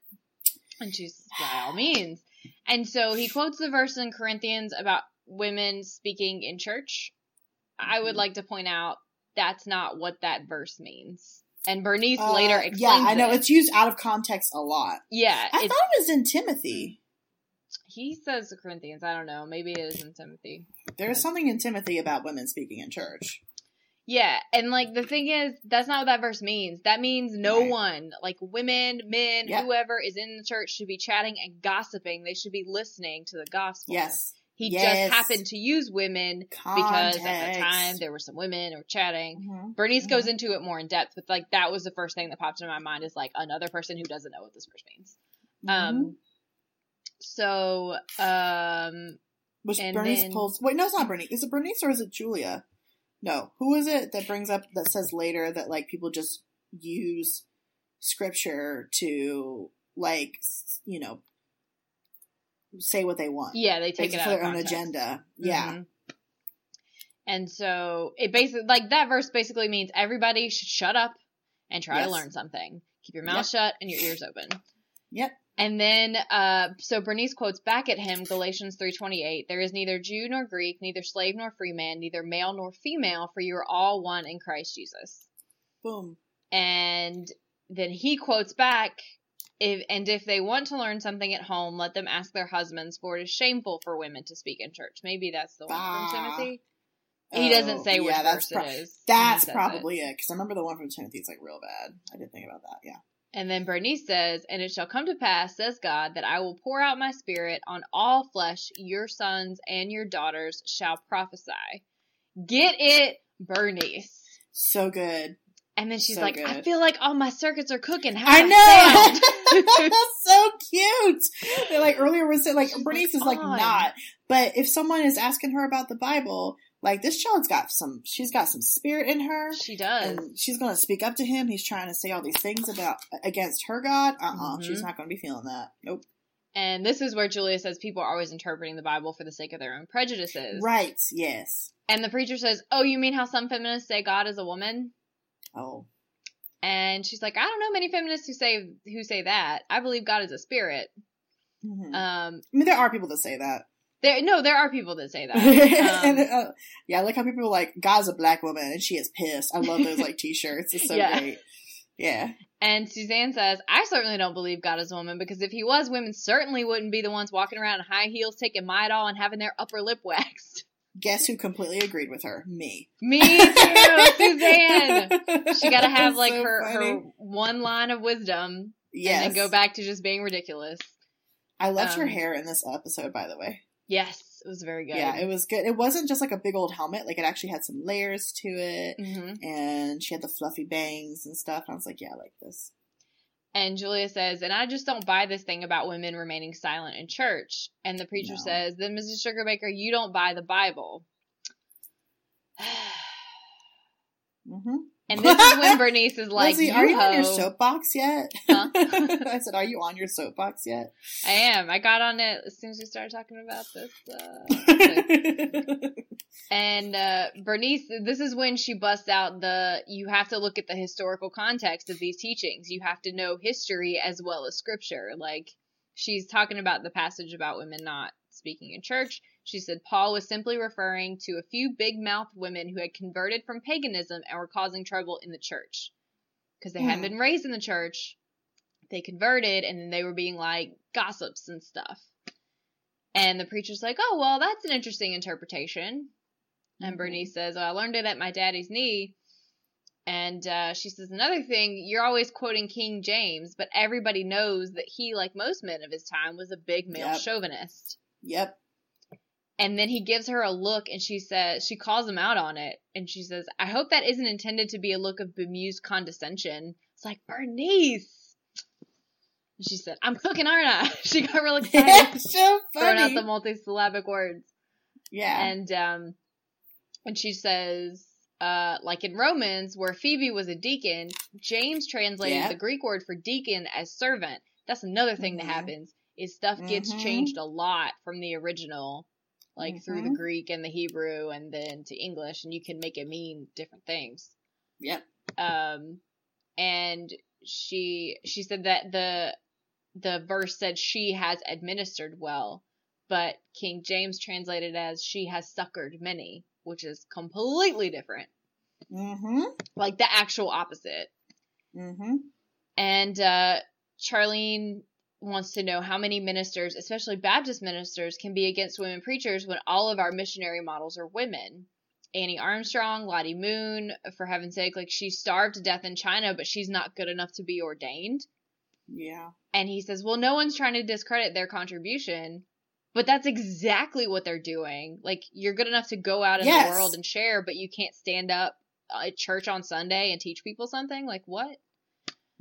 And she's by all means. And so he quotes the verse in Corinthians about women speaking in church. I would Mhm. like to point out that's not what that verse means. And Bernice later Uh, explains yeah, I know it. it's used out of context a lot. yeah, I thought it was in Timothy. he says the Corinthians. I don't know. Maybe it is in Timothy. There's something in Timothy about women speaking in church. Yeah, and like the thing is, that's not what that verse means. That means no Right. one, like women, men, Yeah. whoever is in the church should be chatting and gossiping. They should be listening to the gospel. Yes. He Yes. just happened to use women because at the time there were some women who were chatting. Mhm. Bernice Mhm. goes into it more in depth, but like that was the first thing that popped into my mind is like another person who doesn't know what this verse means. Mhm. Um, so um, Which Bernice then- pulls. Wait, no, it's not Bernice. Is it Bernice or is it Julia? No. Who is it that brings up that says later that like people just use scripture to like you know say what they want. yeah, they take it for their own agenda. Yeah. Mhm. And so it basically like that verse basically means everybody should shut up and try to learn something. Keep your mouth Yep. shut and your ears open. Yep. And then uh so Bernice quotes back at him Galatians 3:28, there is neither Jew nor Greek, neither slave nor free man, neither male nor female, for you are all one in Christ Jesus. Boom. And then he quotes back if, and if they want to learn something at home, let them ask their husbands, for it is shameful for women to speak in church. Maybe that's the one Ah. from Timothy. He doesn't Oh, say which yeah, that's verse pro- it is. That's probably it. because I remember the one from Timothy is like real bad. I didn't think about that. Yeah. And then Bernice says, And it shall come to pass, says God, that I will pour out my spirit on all flesh. Your sons and your daughters shall prophesy. Get it, Bernice. So good. And then she's So like, I feel like all my circuits are cooking. How I know. That's so cute. They're like earlier said like Bernice is like on. not, but if someone is asking her about the Bible, like this child's got some, she's got some spirit in her, she does. and she's going to speak up to him. He's trying to say all these things about against her God. Uh uh Mhm. she's not going to be feeling that. Nope. And this is where Julia says people are always interpreting the Bible for the sake of their own prejudices. Right? Yes. And the preacher says, Oh, you mean how some feminists say God is a woman? Oh. And she's like, I don't know many feminists who say who say that. I believe God is a spirit. Mhm. Um, I mean, there are people that say that. There no, there are people that say that. and, Um, uh, yeah, I like how people are like, God's a black woman and she is pissed. I love those like t-shirts. It's so Yeah. great. Yeah. and Suzanne says, I certainly don't believe God is a woman because if he was, women certainly wouldn't be the ones walking around in high heels, taking Midol, and having their upper lip waxed. Guess who completely agreed with her? Me. Me too, Suzanne. She got to have like So her funny. her one line of wisdom, Yes. and then go back to just being ridiculous. I loved her um, hair in this episode, by the way. Yes, it was very good. Yeah, it was good. It wasn't just like a big old helmet. Like it actually had some layers to it, hmm and she had the fluffy bangs and stuff. And I was like, yeah, I like this. And Julia says, and I just don't buy this thing about women remaining silent in church. And the preacher No. says, then Mrs. Sugarbaker, you don't buy the Bible. Mm-hmm. And this is when Bernice is like, Leslie, are you on your soapbox yet? Huh? I said, are you on your soapbox yet? I am. I got on it as soon as we started talking about this. Uh, and uh, Bernice, this is when she busts out the you have to look at the historical context of these teachings. You have to know history as well as scripture. Like she's talking about the passage about women not speaking in church. She said Paul was simply referring to a few big mouthed women who had converted from paganism and were causing trouble in the church because they hadn't Hmm. been raised in the church. They converted and then they were being like gossips and stuff. And the preacher's like, oh, well, that's an interesting interpretation. And Mhm. Bernice says, oh, I learned it at my daddy's knee. And uh, she says, another thing, you're always quoting King James, but everybody knows that he, like most men of his time, was a big male Yep. chauvinist. Yep. And then he gives her a look and she says, she calls him out on it. And she says, I hope that isn't intended to be a look of bemused condescension. It's like, Bernice. And she said, I'm cooking, aren't I? she got real excited, Yeah, so throwing out funny. the multisyllabic words. yeah. And um and she says uh like in Romans where Phoebe was a deacon, James translated Yeah. the Greek word for deacon as servant. That's another thing Mhm. that happens is stuff gets Mhm. changed a lot from the original like through the Mhm. Greek and the Hebrew and then to English and you can make it mean different things. Yep. Um and she she said that the the verse said she has administered well, but King James translated as she has succored many, which is completely different. Mm-hmm. Like the actual opposite. Mm-hmm. And uh Charlene wants to know how many ministers, especially Baptist ministers, can be against women preachers when all of our missionary models are women. Annie Armstrong, Lottie Moon, for heaven's sake, like she starved to death in China, but she's not good enough to be ordained. Yeah. And he says, Well, no one's trying to discredit their contribution. But that's exactly what they're doing. Like you're good enough to go out in Yes. the world and share, but you can't stand up at church on Sunday and teach people something. Like what?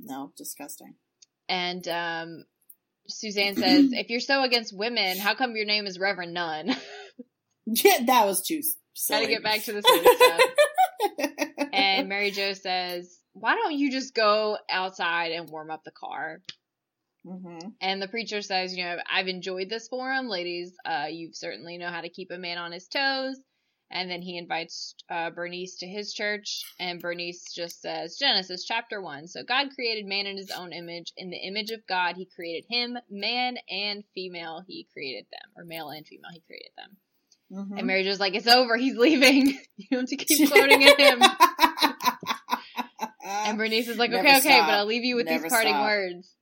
No, disgusting. And um, Suzanne says, "If you're so against women, how come your name is Reverend Nunn?" Yeah, that was too Gotta get back to the silly stuff. And Mary Jo says, "Why don't you just go outside and warm up the car?" hmm And the preacher says, "You know, I've enjoyed this forum, ladies. Uh, you certainly know how to keep a man on his toes." And then he invites uh, Bernice to his church, and Bernice just says, Genesis chapter 1. So God created man in his own image. In the image of God, he created him, man and female, he created them. Or male and female, he created them. hmm And Mary Jo's like, It's over, he's leaving. you have to keep quoting at him. And Bernice is like, Never okay, okay, but I'll leave you with Never these parting stop. words.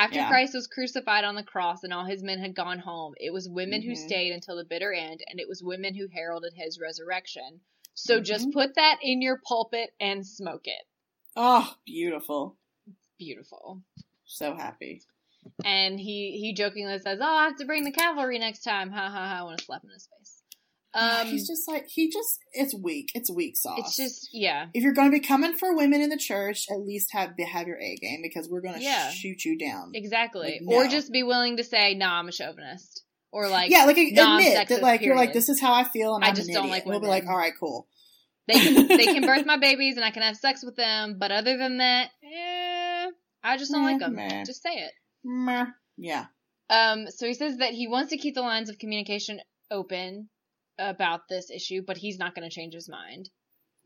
After Yeah. Christ was crucified on the cross and all his men had gone home, it was women who Mhm. stayed until the bitter end, and it was women who heralded his resurrection. So just Mhm. put that in your pulpit and smoke it. oh, beautiful. Beautiful. So happy. And he he jokingly says, "Oh, I have to bring the cavalry next time." Ha ha ha! I want to slap him in his face. Um, He's just like he just it's weak. It's weak sauce. it's just yeah, if you're going to be coming for women in the church, at least have have your A game because we're going to Yeah. shoot you down. exactly. Like, Or just be willing to say, "Nah, I'm a chauvinist," or like, yeah, like admit that like you're like this is how I feel and I I'm just don't idiot. like And we'll be like, all right, cool. They can they can birth my babies and I can have sex with them, but other than that, eh, I just don't like them. meh. Just say it. Meh. Yeah. Um, so he says that he wants to keep the lines of communication open about this issue, but he's not going to change his mind.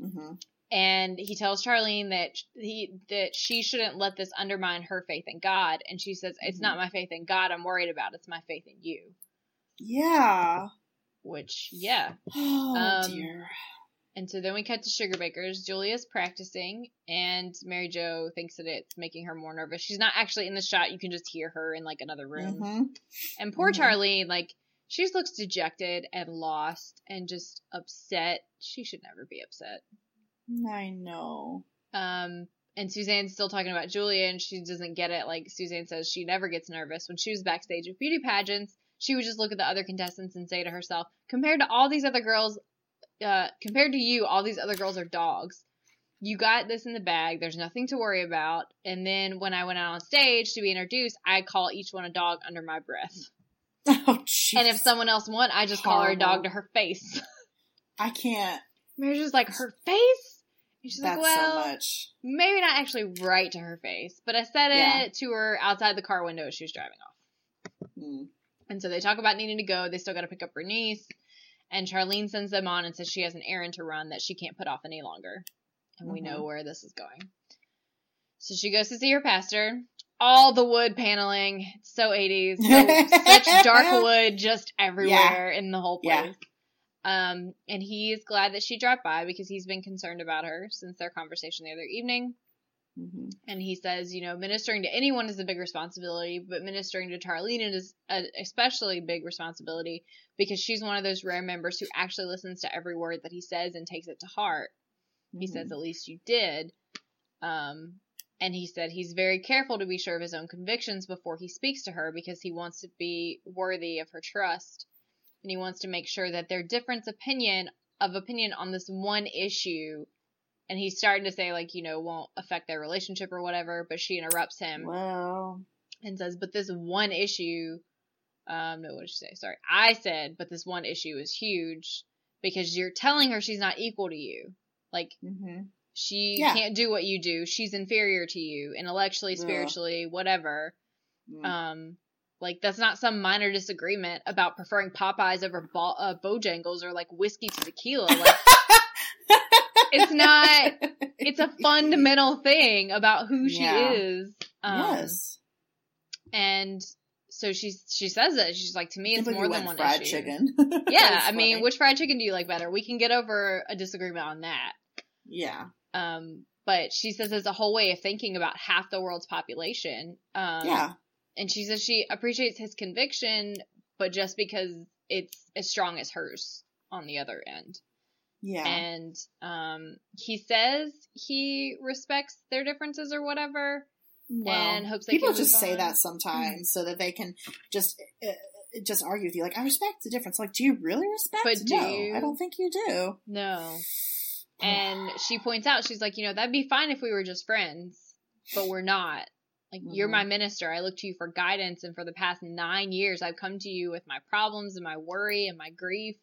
hmm And he tells Charlene that he that she shouldn't let this undermine her faith in God. And she says, "It's Mhm. not my faith in God I'm worried about. It's my faith in you." Yeah. Which, yeah. Oh Um, dear. And so then we cut to Sugarbakers. Julia's practicing, and Mary Jo thinks that it's making her more nervous. She's not actually in the shot. You can just hear her in like another room. hmm And poor Mhm. Charlene, like, she just looks dejected and lost and just upset. She should never be upset. I know. Um, and Suzanne's still talking about Julia, and she doesn't get it. Like Suzanne says, she never gets nervous. When she was backstage at beauty pageants, she would just look at the other contestants and say to herself, compared to all these other girls, uh, compared to you, all these other girls are dogs. You got this in the bag. There's nothing to worry about. And then when I went out on stage to be introduced, I call each one a dog under my breath. Oh jeez. And if someone else won, I just call her a dog to her face. I can't. Mary's just like, her face? And she's That's like, well, so much. maybe not actually right to her face, but I said it Yeah. to her outside the car window as she was driving off. Mm. And so they talk about needing to go. They still got to pick up Bernice. And Charlene sends them on and says she has an errand to run that she can't put off any longer. And we Mhm. know where this is going. So she goes to see her pastor. All the wood paneling. It's so 80s. So, such dark wood just everywhere in the whole Yeah. place. Um, and he's glad that she dropped by because he's been concerned about her since their conversation the other evening. hmm And he says, you know, ministering to anyone is a big responsibility, but ministering to Charlene is a especially big responsibility because she's one of those rare members who actually listens to every word that he says and takes it to heart. He says, at least you did. Um, and he said he's very careful to be sure of his own convictions before he speaks to her because he wants to be worthy of her trust. And he wants to make sure that their difference opinion of opinion on this one issue and he's starting to say like, you know, won't affect their relationship or whatever, but she interrupts him Well, and says, But this one issue um no, what did she say? Sorry. I said, but this one issue is huge because you're telling her she's not equal to you. Like hmm she Yeah. can't do what you do. She's inferior to you, intellectually, Ugh. spiritually, whatever. Mm. Um, like that's not some minor disagreement about preferring Popeyes over Bo- uh, Bojangles or like whiskey to tequila. Like it's not. It's a fundamental thing about who she Yeah. is. Um, yes. And so she's she says it. She's like, to me, it's more than one fried issue. chicken. Yeah, I mean, which fried chicken do you like better? We can get over a disagreement on that. yeah, Um, but she says it's a whole way of thinking about half the world's population. Um, yeah, And she says she appreciates his conviction, but just because it's as strong as hers on the other end. yeah. And um, he says he respects their differences or whatever. well, and hopes they people just say on. that sometimes so that they can just uh, just argue with you. Like, I respect the difference. Like, do you really respect? But no, you? I don't think you do. No. And she points out, she's like, you know, that'd be fine if we were just friends, but we're not. Like, you're Mhm. my minister. I look to you for guidance, and for the past nine years, I've come to you with my problems and my worry and my grief.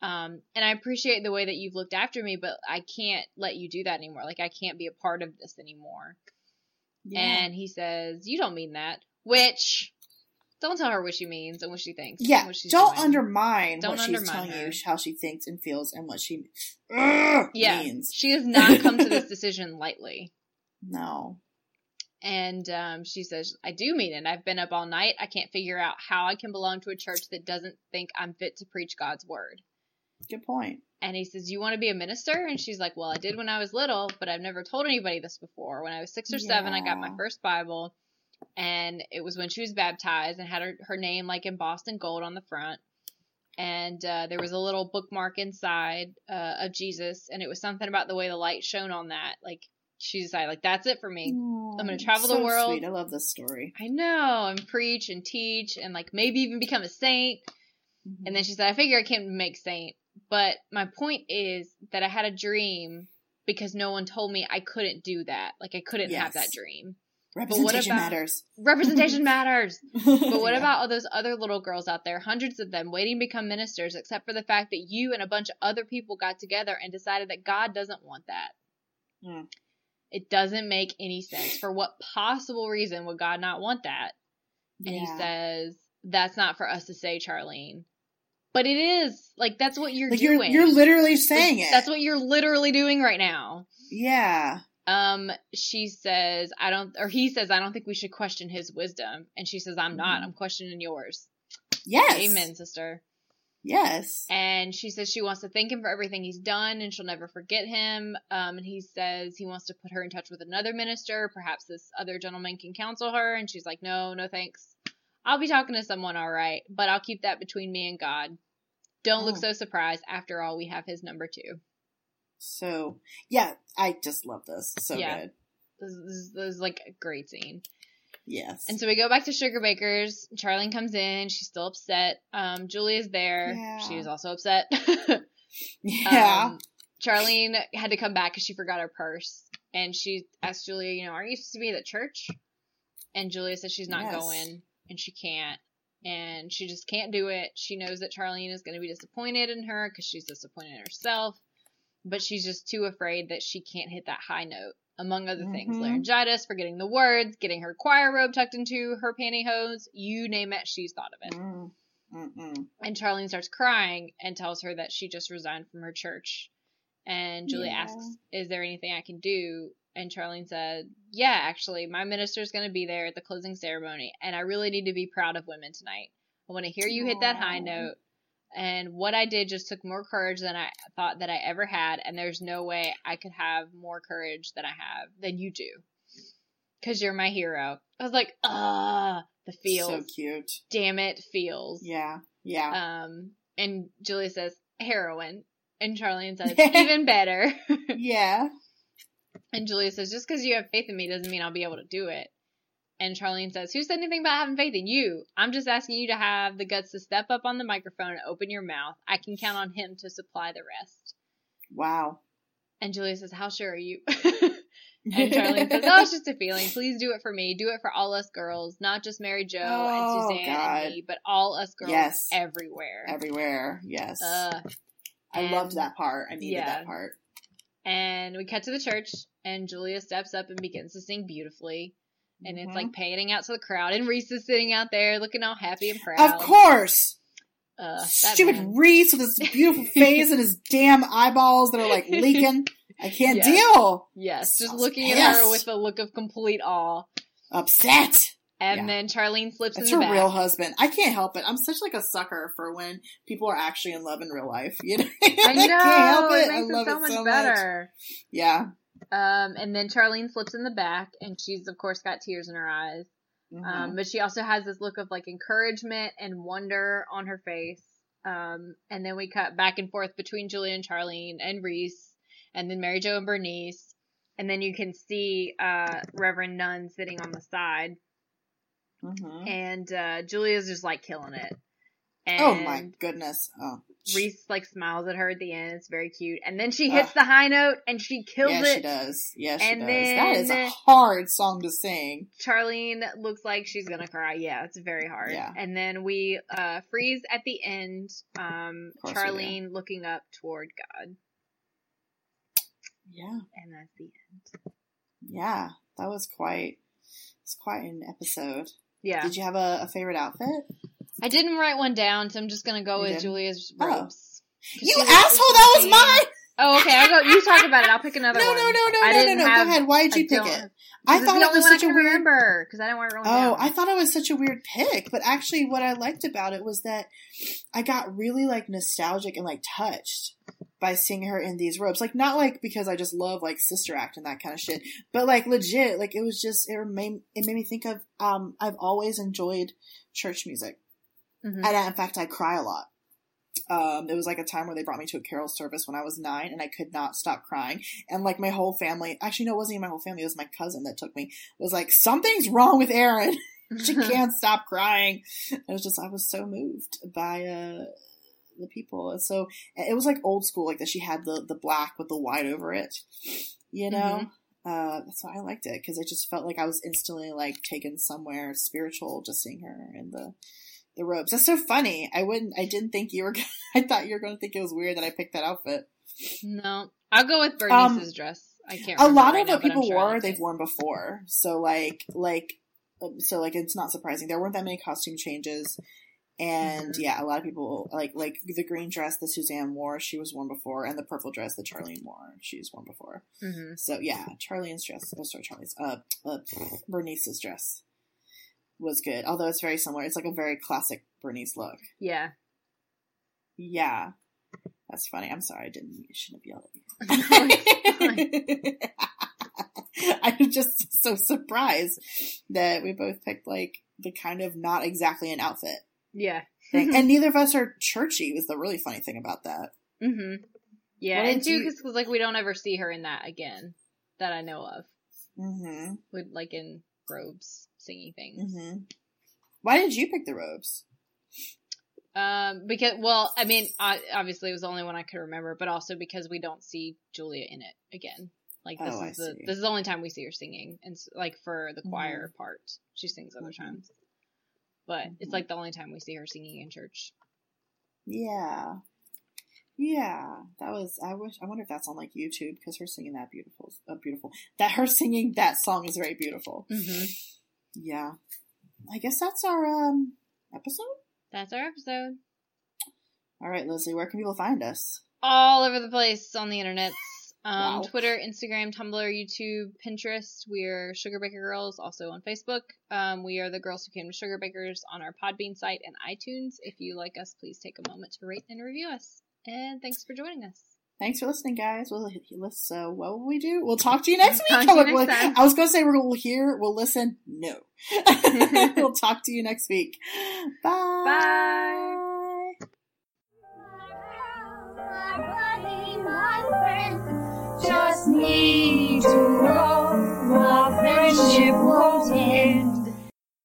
Um, and I appreciate the way that you've looked after me, but I can't let you do that anymore. Like, I can't be a part of this anymore. Yeah. And he says, You don't mean that. Which, don't tell her what she means and what she thinks. yeah, what she's don't doing. undermine Don't what she's undermine telling her. you, how she thinks and feels, and what she ugh, Yeah. means. She has not come to this decision lightly. No. And um, she says, I do mean it. I've been up all night. I can't figure out how I can belong to a church that doesn't think I'm fit to preach God's word. Good point. And he says, You want to be a minister? And she's like, Well, I did when I was little, but I've never told anybody this before. When I was six or seven, I got my first Bible. And it was when she was baptized and had her, her name like embossed in gold on the front. And uh, there was a little bookmark inside uh, of Jesus. And it was something about the way the light shone on that. Like, she decided, like, that's it for me. I'm gonna travel the world. Sweet. I love this story. I know, and preach and teach and like maybe even become a saint. And then she said, I figure I can't make saint. But my point is that I had a dream because no one told me I couldn't do that. Like I couldn't have that dream. Representation about- matters. Representation matters. But what Yeah. about all those other little girls out there, hundreds of them, waiting to become ministers, except for the fact that you and a bunch of other people got together and decided that God doesn't want that? Hmm. It doesn't make any sense. For what possible reason would God not want that? And he says, That's not for us to say, Charlene. But it is. Like, that's what you're like you're doing. you're literally Like, saying it. That's what you're literally doing right now. Yeah. Um, she says, I don't, or he says, I don't think we should question his wisdom. And she says, I'm not. Mhm. I'm questioning yours. Yes. Amen, sister. Yes. And she says she wants to thank him for everything he's done and she'll never forget him. Um, and he says he wants to put her in touch with another minister. Perhaps this other gentleman can counsel her. And she's like, no, no thanks. I'll be talking to someone, all right, but I'll keep that between me and God. Don't look Oh. so surprised. After all, we have his number too. So yeah, I just love this. So Yeah. good. This, is- this is like a great scene. Yes. And so we go back to Sugarbaker's. Charlene comes in. She's still upset. Um, Julia's there. Yeah. She is also upset. yeah. Um, Charlene had to come back because she forgot her purse. And she asked Julia, you know, are you supposed to be at the church? And Julia says she's not Yes. going and she can't. And she just can't do it. She knows that Charlene is going to be disappointed in her because she's disappointed in herself. But she's just too afraid that she can't hit that high note. Among other things, Mhm. laryngitis, forgetting the words, getting her choir robe tucked into her pantyhose, you name it, she's thought of it. Mm. Mm-mm. And Charlene starts crying and tells her that she just resigned from her church. And Julie Yeah. asks, Is there anything I can do? And Charlene said, Yeah, actually, my minister's going to be there at the closing ceremony, and I really need to be proud of women tonight. I want to hear you hit that high note. And what I did just took more courage than I thought that I ever had, and there's no way I could have more courage than I have than you do. Because you're my hero. I was like, ah, the feels. So cute. Damn it, feels. Yeah. Yeah. Um, and Julia says heroin, and Charlene says even better. yeah. and Julia says just because you have faith in me doesn't mean I'll be able to do it. And Charlene says, "Who said anything about having faith in you? I'm just asking you to have the guts to step up on the microphone and open your mouth. I can count on him to supply the rest." Wow. And Julia says, "How sure are you?" and Charlene says, "Oh, it's just a feeling. Please do it for me. Do it for all us girls, not just Mary Jo Oh, and Suzanne God. and me, but all us girls Yes. everywhere." Everywhere. Yes. Uh, I and- loved that part. I needed yeah. that part. And we cut to the church, and Julia steps up and begins to sing beautifully. And it's Mhm. like panning out to the crowd, and Reese is sitting out there looking all happy and proud. Of course. Uh, Stupid man. Reese with his beautiful face and his damn eyeballs that are like leaking. I can't Yes. deal. Yes, just looking at her with a look of complete awe. Upset. And Yeah. then Charlene slips That's in her the real husband. I can't help it. I'm such like a sucker for when people are actually in love in real life. You know, I know, can't help it it. makes I it so it so much. better. Yeah. Um, and then Charlene slips in the back, and she's of course got tears in her eyes. Mhm. Um, but she also has this look of like encouragement and wonder on her face. Um, and then we cut back and forth between Julia and Charlene and Reese, and then Mary Jo and Bernice. And then you can see uh, Reverend Nunn sitting on the side, Mhm. and uh, Julia's just like killing it. And oh my goodness. Oh. Reese like smiles at her at the end. It's very cute. And then she hits the high note and she kills yeah, it. she does. Yeah, she And does. that is a hard song to sing. Charlene looks like she's gonna cry. Yeah, it's very hard. Yeah. And then we uh freeze at the end. Um Of course we do. Charlene looking up toward God. Yeah. And that's the end. Yeah. That was quite it's quite an episode. Yeah. Did you have a, a favorite outfit? I didn't write one down, so I'm just gonna go You with didn't? Julia's Oh. robes. 'Cause You asshole, that was mine! Oh, okay. I'll go. You talk about it. I'll pick another No, one. no, no, no, I no, no, no. have- Go ahead. Why did you pick it? I thought it was such a weird remember because I didn't want to Oh, down. I thought it was such a weird pick, but actually, what I liked about it was that I got really like nostalgic and like touched by seeing her in these robes. Like, not like because I just love like Sister Act and that kind of shit, but like legit, like it was just it made it made me think of um I've always enjoyed church music, Mhm. and in fact, I cry a lot. Um, there was like a time where they brought me to a carol service when I was nine, and I could not stop crying. And like my whole family, actually, no, it wasn't even my whole family. It was my cousin that took me. Was like, something's wrong with Erin. she can't stop crying. It was just, I was so moved by uh the people. And so it was like old school, like that. She had the the black with the white over it. You know. Uh, that's why I liked it because it just felt like I was instantly like taken somewhere spiritual just seeing her in the the robes. That's so funny. I wouldn't. I didn't think you were. gonna- I thought you were going to think it was weird that I picked that outfit. No, I'll go with Um, Bernice's dress. I can't. A lot right of what people sure wore, they've it. worn before. So like, like, um, so like, it's not surprising. There weren't that many costume changes, and Mhm. yeah, a lot of people like like the green dress that Suzanne wore. She was worn before, and the purple dress that Charlene wore. She's worn before. Mhm. So yeah, Charlene's dress. Oh, sorry, Charlene's. Uh, uh, Bernice's dress was good. Although it's very similar. It's like a very classic Bernice look. Yeah. Yeah. That's funny. I'm sorry. I didn't. I shouldn't have yelled at you. I'm just so surprised that we both picked like the kind of not exactly an outfit yeah. thing, and neither of us are churchy. Was the really funny thing about that. hmm Yeah, and too, you- because like we don't ever see her in that again that I know of. hmm With like in robes singing things. hmm Why did you pick the robes? Um, because well, I mean, I, obviously it was the only one I could remember, but also because we don't see Julia in it again. Like this Oh, I is the see. this is the only time we see her singing, and like for the choir part, she sings other Mhm. times. But it's Mhm. like the only time we see her singing in church. Yeah. Yeah, that was. I wish. I wonder if that's on like YouTube because her singing that beautiful, uh, beautiful. That her singing that song is very beautiful. Yeah, I guess that's our um episode. That's our episode. All right, Leslie, where can people find us? all over the place on the internet. Um, Wow. Twitter, Instagram, Tumblr, YouTube, Pinterest. We're Sugarbaker Girls, also on Facebook. Um, we are the girls who came to Sugarbakers on our Podbean site and iTunes. If you like us, please take a moment to rate and review us. And thanks for joining us. Thanks for listening, guys. Well, let's, what will we do? We'll talk to you next week. You next like, I was going to say we'll hear, we'll listen. No. we'll talk to you next week. Bye. Bye. Just need to know friendship won't end.